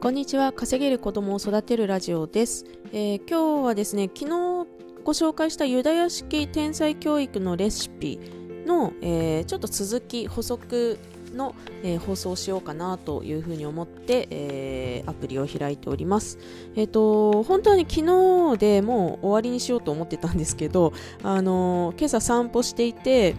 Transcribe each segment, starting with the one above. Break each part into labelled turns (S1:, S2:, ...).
S1: こんにちは稼げる子供を育てるラジオです、えー、今日はですね昨日ご紹介したユダヤ式天才教育のレシピの、えー、ちょっと続き補足の、えー、放送をしようかなというふうに思って、えー、アプリを開いております。えっ、ー、と、本当に昨日でもう終わりにしようと思ってたんですけど、あの今朝散歩していて、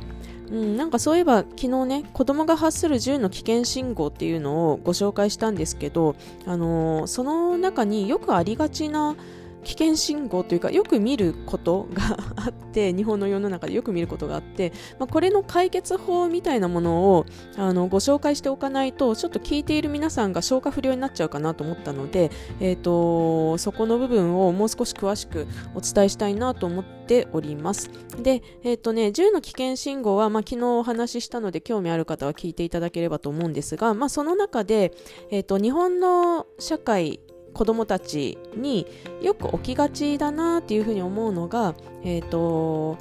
S1: うん、なんかそういえば昨日ね子供が発する銃の危険信号っていうのをご紹介したんですけど、あのー、その中によくありがちな危険信号というかよく見ることがあ って日本の世の中でよく見ることがあって、まあ、これの解決法みたいなものをあのご紹介しておかないとちょっと聞いている皆さんが消化不良になっちゃうかなと思ったので、えーと、そこの部分をもう少し詳しくお伝えしたいなと思っております。で、えーとね、銃の危険信号は、まあ、昨日お話ししたので興味ある方は聞いていただければと思うんですが、まあ、その中で、えーと日本の社会子どもたちによく起きがちだなっていうふうに思うのが、えーと、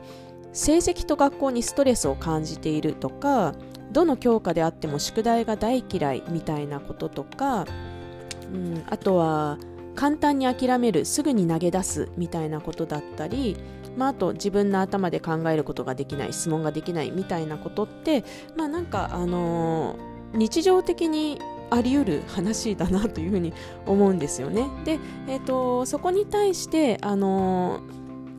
S1: 成績と学校にストレスを感じているとかどの教科であっても宿題が大嫌いみたいなこととか、うん、あとは簡単に諦めるすぐに投げ出すみたいなことだったり、まあ、あと自分の頭で考えることができない質問ができないみたいなことってまあなんかあのー、日常的にあり得る話だなというふうに思うんですよね。で、えーと、そこに対して、あの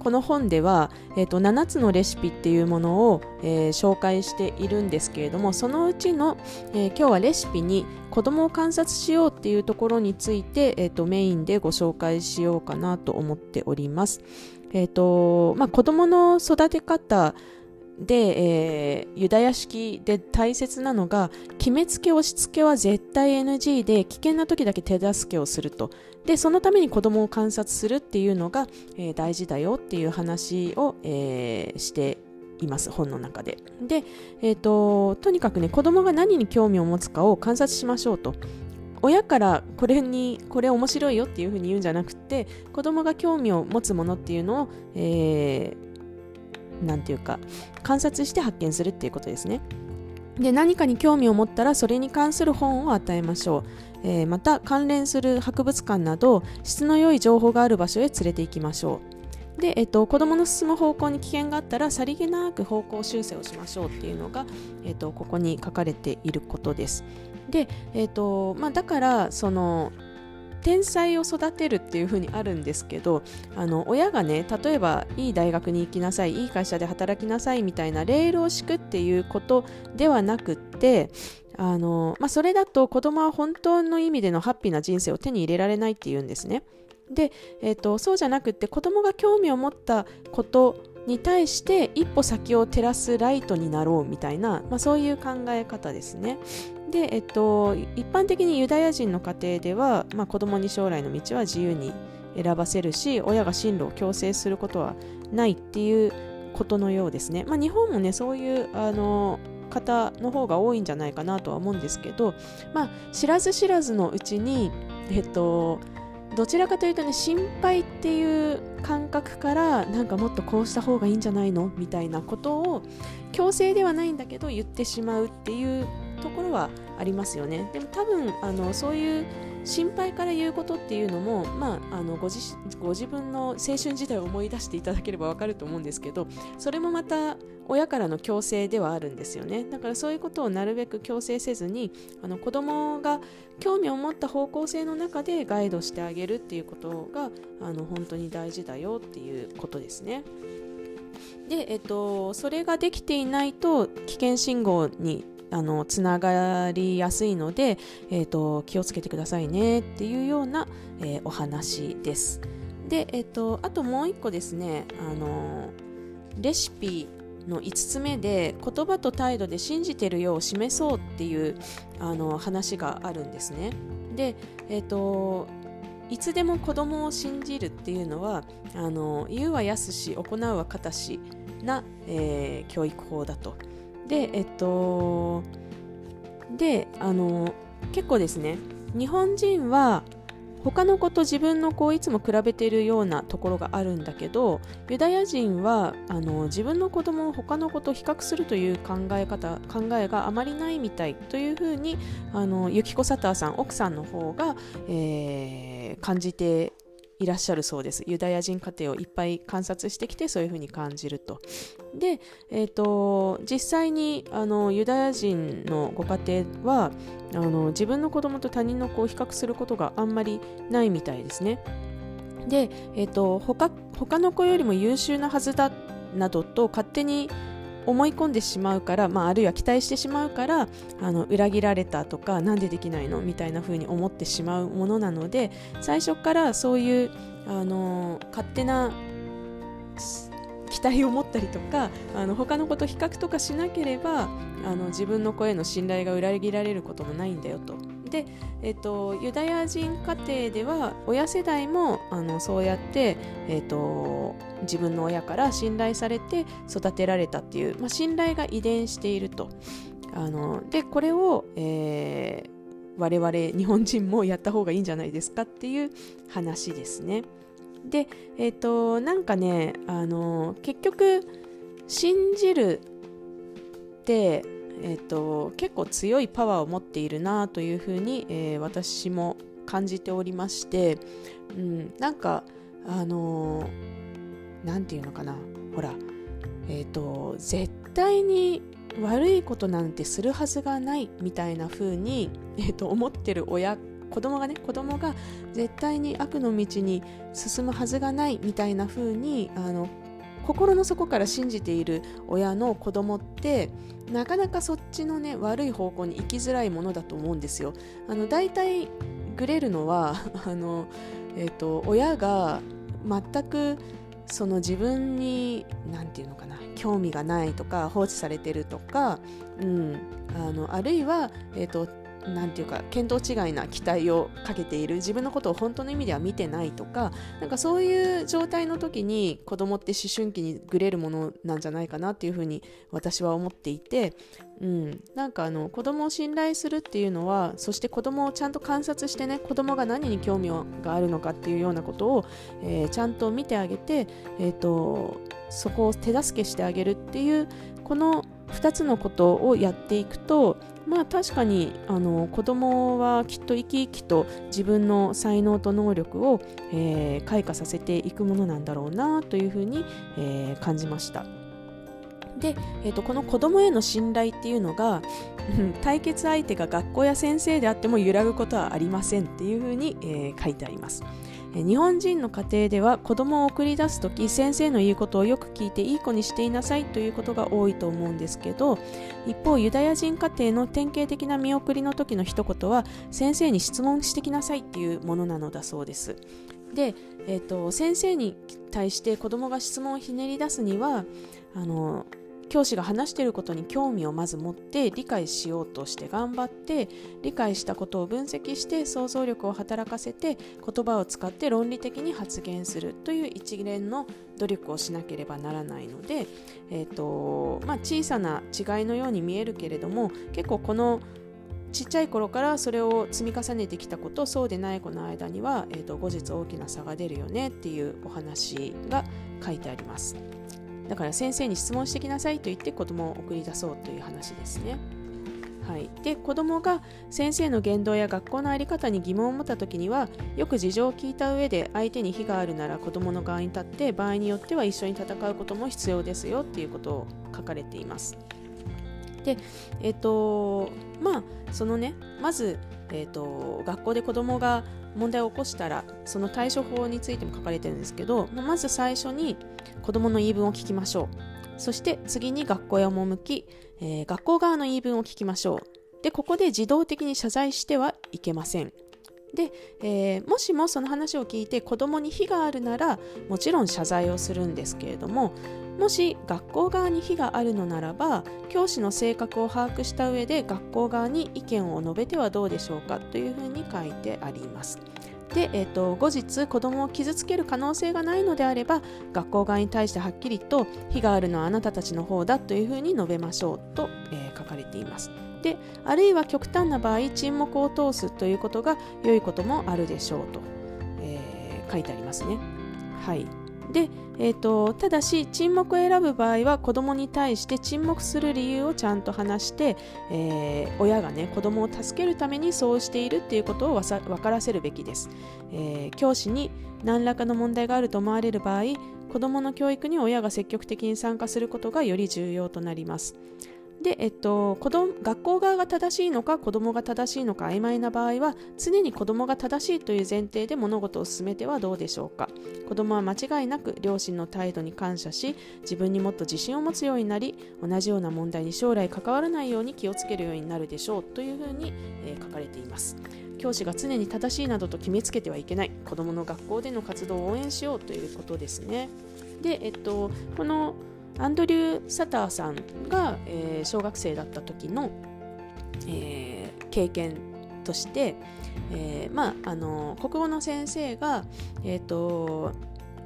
S1: この本では、えーと、7つのレシピっていうものを、えー、紹介しているんですけれどもそのうちの、えー、今日はレシピに子供を観察しようっていうところについて、えーと、メインでご紹介しようかなと思っております。えーとまあ、子供の育て方で、えー、ユダヤ式で大切なのが決めつけ押し付けは絶対 NG で危険な時だけ手助けをすると。でそのために子供を観察するっていうのが、えー、大事だよっていう話を、えー、しています本の中で。で、えーと、とにかくね子供が何に興味を持つかを観察しましょうと。親からこれにこれ面白いよっていうふうに言うんじゃなくて子供が興味を持つものっていうのを、えー、なんていうか観察して発見するっていうことですね。で何かに興味を持ったらそれに関する本を与えましょう、えー、また関連する博物館など質の良い情報がある場所へ連れて行きましょう。で、えっと、子供の進む方向に危険があったらさりげなく方向修正をしましょうっていうのが、えっと、ここに書かれていることです。で、えっとまあ、だからその天才を育てるっていう風にあるんですけどあの親がね例えばいい大学に行きなさいいい会社で働きなさいみたいなレールを敷くっていうことではなくってあの、まあ、それだと子供は本当の意味でのハッピーな人生を手に入れられないっていうんですね。で、えーと、そうじゃなくって子供が興味を持ったことに対して一歩先を照らすライトになろうみたいな、まあ、そういう考え方ですね。で、えっと、一般的にユダヤ人の家庭では、まあ、子供に将来の道は自由に選ばせるし親が進路を強制することはないっていうことのようですね。まあ、日本もねそういうあの方の方が多いんじゃないかなとは思うんですけど、まあ、知らず知らずのうちに、えっと、どちらかというとね心配っていう感覚からなんかもっとこうした方がいいんじゃないの？みたいなことを強制ではないんだけど言ってしまうっていうところはありますよねでも多分あのそういう心配から言うことっていうのも、まあ、あのご自ご自分の青春時代を思い出していただければわかると思うんですけどそれもまた親からの強制ではあるんですよねだからそういうことをなるべく強制せずにあの子供が興味を持った方向性の中でガイドしてあげるっていうことがあの本当に大事だよっていうことですね。で、えっと、それができていないと危険信号にあのつながりやすいので、えーと、気をつけてくださいねっていうような、えー、お話です。で、えーと、あともう一個ですねあのレシピの5つ目で言葉と態度で信じてるよう示そうっていうあの話があるんですね。で、えーと、いつでも子供を信じるっていうのはあの言うはやすし行うはかたしな、えー、教育法だと。でえっとであの結構ですね日本人は他の子と自分の子をいつも比べているようなところがあるんだけどユダヤ人はあの自分の子供を他の子と比較するという考え方考えがあまりないみたいというふうにあのユキコ・サターさん奥さんの方が、えー、感じていらっしゃるそうです。ユダヤ人家庭をいっぱい観察してきてそういうふうに感じると。で、えーと、実際にあのユダヤ人のご家庭はあの自分の子供と他人の子を比較することがあんまりないみたいですね。で、えーと、他他の子よりも優秀なはずだなどと勝手に思い込んでしまうから、まあ、あるいは期待してしまうからあの裏切られたとかなんでできないの？みたいな風に思ってしまうものなので最初からそういうあの勝手な期待を持ったりとかあの他の子と比較とかしなければあの自分の子への信頼が裏切られることもないんだよと。で、えっと、ユダヤ人家庭では親世代もあのそうやって、えっと、自分の親から信頼されて育てられたっていう、まあ、信頼が遺伝していると。あのでこれを、えー、我々日本人もやった方がいいんじゃないですかっていう話ですね。で、えっ、ー、と、なんかね、あの結局、信じるって、えーと、結構強いパワーを持っているなというふうに、えー、私も感じておりまして、うん、なんかあの何て言うのかな。ほらえっ、ー、と絶対に悪いことなんてするはずがないみたいな風に、えーと、思ってる親子供がね子供が絶対に悪の道に進むはずがないみたいな風にあの心の底から信じている親の子供ってなかなかそっちのね悪い方向に行きづらいものだと思うんですよ。あの大体グレるのは あの、えーと、親が全くその自分に何て言うのかな興味がないとか放置されてるとか、うん、あのあるいは、えーとんていうか見当違いな期待をかけている。自分のことを本当の意味では見てないとかなんかそういう状態の時に子供って思春期にグレるものなんじゃないかなっていうふうに私は思っていて、うん、なんかあの子供を信頼するっていうのはそして子供をちゃんと観察してね子供が何に興味があるのかっていうようなことを、えー、ちゃんと見てあげて、えーとそこを手助けしてあげるっていうこの2つのことをやっていくとまあ確かにあの子供はきっと生き生きと自分の才能と能力を、えー、開花させていくものなんだろうなというふうに、えー、感じました。で、えーと、この子供への信頼っていうのが 対決相手が学校や先生であっても揺らぐことはありませんっていうふうに、えー、書いてあります。日本人の家庭では子供を送り出す時先生の言うことをよく聞いていい子にしていなさいということが多いと思うんですけど一方ユダヤ人家庭の典型的な見送りの時の一言は先生に質問してきなさいっていうものなのだそうです。で、えーと、先生に対して子供が質問をひねり出すにはあの教師が話していることに興味をまず持って理解しようとして頑張って理解したことを分析して想像力を働かせて言葉を使って論理的に発言するという一連の努力をしなければならないので、えーとまあ、小さな違いのように見えるけれども結構このちっちゃい頃からそれを積み重ねてきた子とそうでない子の間には、えーと後日大きな差が出るよねっていうお話が書いてあります。だから先生に質問してきなさいと言って子供を送り出そうという話ですね。はい、で子供が先生の言動や学校の在り方に疑問を持った時にはよく事情を聞いた上で相手に非があるなら子供の側に立って場合によっては一緒に戦うことも必要ですよっていうことを書かれています。でえっ、ー、とまあそのねまず、えーと学校で子供が問題を起こしたらその対処法についても書かれてるんですけどまず最初に子どもの言い分を聞きましょう。そして次に学校へ赴き、えー、学校側の言い分を聞きましょう。でここで自動的に謝罪してはいけません。で、えー、もしもその話を聞いて子供に非があるならもちろん謝罪をするんですけれどももし学校側に非があるのならば教師の性格を把握した上で学校側に意見を述べてはどうでしょうかというふうに書いてあります。で、えーと、後日子供を傷つける可能性がないのであれば学校側に対してはっきりと非があるのはあなたたちの方だというふうに述べましょうと、えー、書かれています。であるいは極端な場合沈黙を通すということが良いこともあるでしょうと。書いてありますね。はいでえーと、ただし沈黙を選ぶ場合は子供に対して沈黙する理由をちゃんと話して、えー、親がね子供を助けるためにそうしているっていうことを分からせるべきです、えー、教師に何らかの問題があると思われる場合子供の教育に親が積極的に参加することがより重要となりますで、えっと、子供学校側が正しいのか子供が正しいのか曖昧な場合は常に子供が正しいという前提で物事を進めてはどうでしょうか。子供は間違いなく両親の態度に感謝し自分にもっと自信を持つようになり同じような問題に将来関わらないように気をつけるようになるでしょう。というふうに、えー、書かれています。教師が常に正しいなどと決めつけてはいけない。子供の学校での活動を応援しようということですね。で、えっと、このアンドリュー・サターさんが、えー、小学生だった時の、えー、経験として、えー、まあ、あの国語の先生が、えーと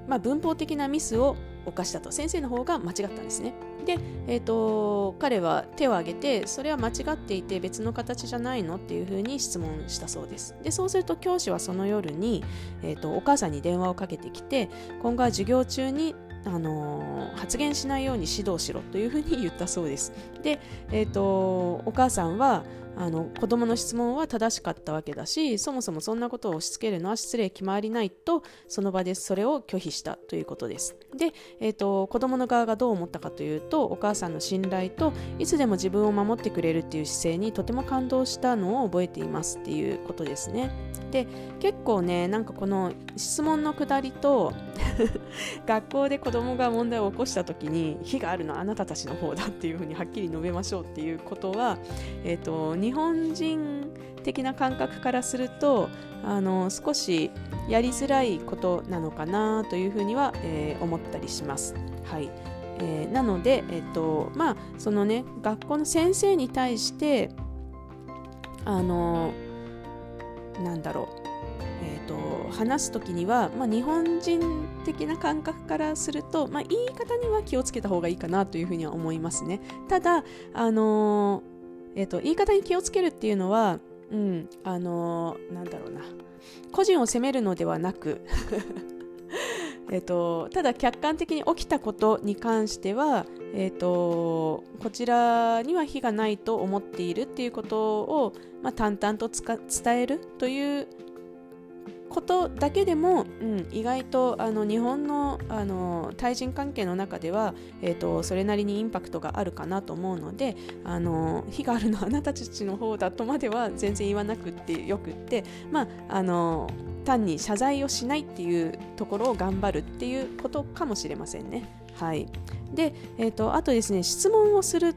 S1: まあ、文法的なミスを犯したと先生の方が間違ったんですね。で、えーと、彼は手を挙げてそれは間違っていて別の形じゃないのっていうふうに質問したそうです。でそうすると教師はその夜に、えーとお母さんに電話をかけてきて今後は授業中にあの、発言しないように指導しろというふうに言ったそうです。で、えーと、お母さんはあの子供の質問は正しかったわけだしそもそもそんなことを押し付けるのは失礼決まりないとその場でそれを拒否したということです。で、えーと、子供の側がどう思ったかというとお母さんの信頼といつでも自分を守ってくれるっていう姿勢にとても感動したのを覚えていますっていうことですね。で結構ねなんかこの質問のくだりと学校で子供が問題を起こした時に非があるのはあなたたちの方だっていうふうにはっきり述べましょうっていうことは、えーと、日本人的な感覚からするとあの少しやりづらいことなのかなというふうには、えー、思ったりします。はいえー、なので、えーとまあそのね、学校の先生に対してあのなんだろうえーと、話す時には、まあ、日本人的な感覚からすると、まあ、言い方には気をつけた方がいいかなというふうには思いますね。ただ、あのー、えーと、言い方に気をつけるっていうのは、うん、あのー、なんだろうな。個人を責めるのではなく えとただ客観的に起きたことに関しては、えーと、こちらには非がないと思っているっていうことを、まあ、淡々と伝えるということだけでも、うん、意外とあの日本のあの対人関係の中では、えーと、それなりにインパクトがあるかなと思うのであの非があるのはあなたたちの方だとまでは全然言わなくてよくって、まあ、あの単に謝罪をしないっていうところを頑張るっていうことかもしれませんね。はい、で、えーとあとですね質問をする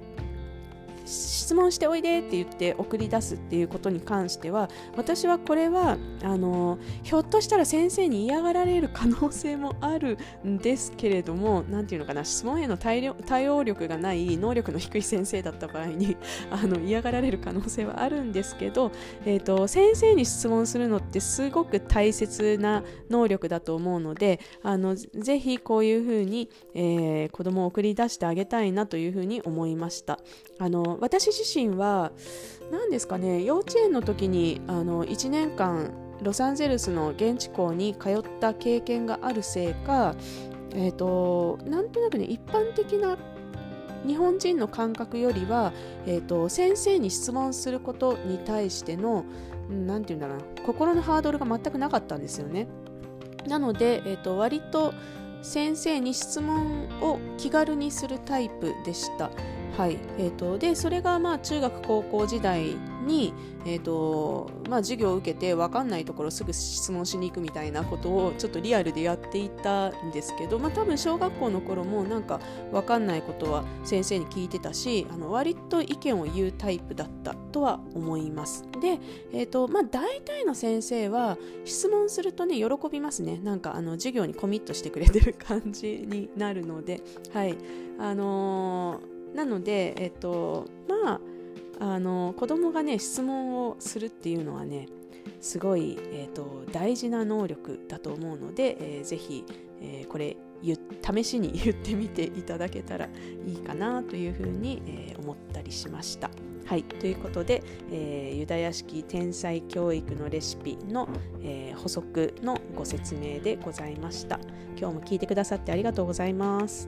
S1: 質問しておいでって言って送り出すっていうことに関しては私はこれはあのひょっとしたら先生に嫌がられる可能性もあるんですけれども何て言うのかな質問への対対応力がない能力の低い先生だった場合に あの嫌がられる可能性はあるんですけど、えーと、先生に質問するのってすごく大切な能力だと思うのであのぜひこういうふうに、えー、子供を送り出してあげたいなというふうに思いました。あの私自身は何ですかね幼稚園の時にあの1年間ロサンゼルスの現地校に通った経験があるせいか、えーと、なんとなくね一般的な日本人の感覚よりは、えーと、先生に質問することに対しての何て言うんだろうな心のハードルが全くなかったんですよね。なので、えーと割と先生に質問を気軽にするタイプでした。はい。えーと、でそれがまあ中学高校時代に、えーとまあ、授業を受けて分かんないところすぐ質問しに行くみたいなことをちょっとリアルでやっていたんですけど、まあ、多分小学校の頃もなんか分かんないことは先生に聞いてたしあの割と意見を言うタイプだったとは思います。で、えーとまあ、大体の先生は質問するとね喜びますね。なんかあの授業にコミットしてくれてる感じになるのではい。あのーなので、えっと、まあ、あの子供がね質問をするっていうのはねすごい、えーと、大事な能力だと思うので、えー、ぜひ、えー、これ試しに言ってみていただけたらいいかなというふうに、えー、思ったりしました。はいということで、えー、ユダヤ式天才教育のレシピの、えー、補足のご説明でございました今日も聞いてくださってありがとうございます。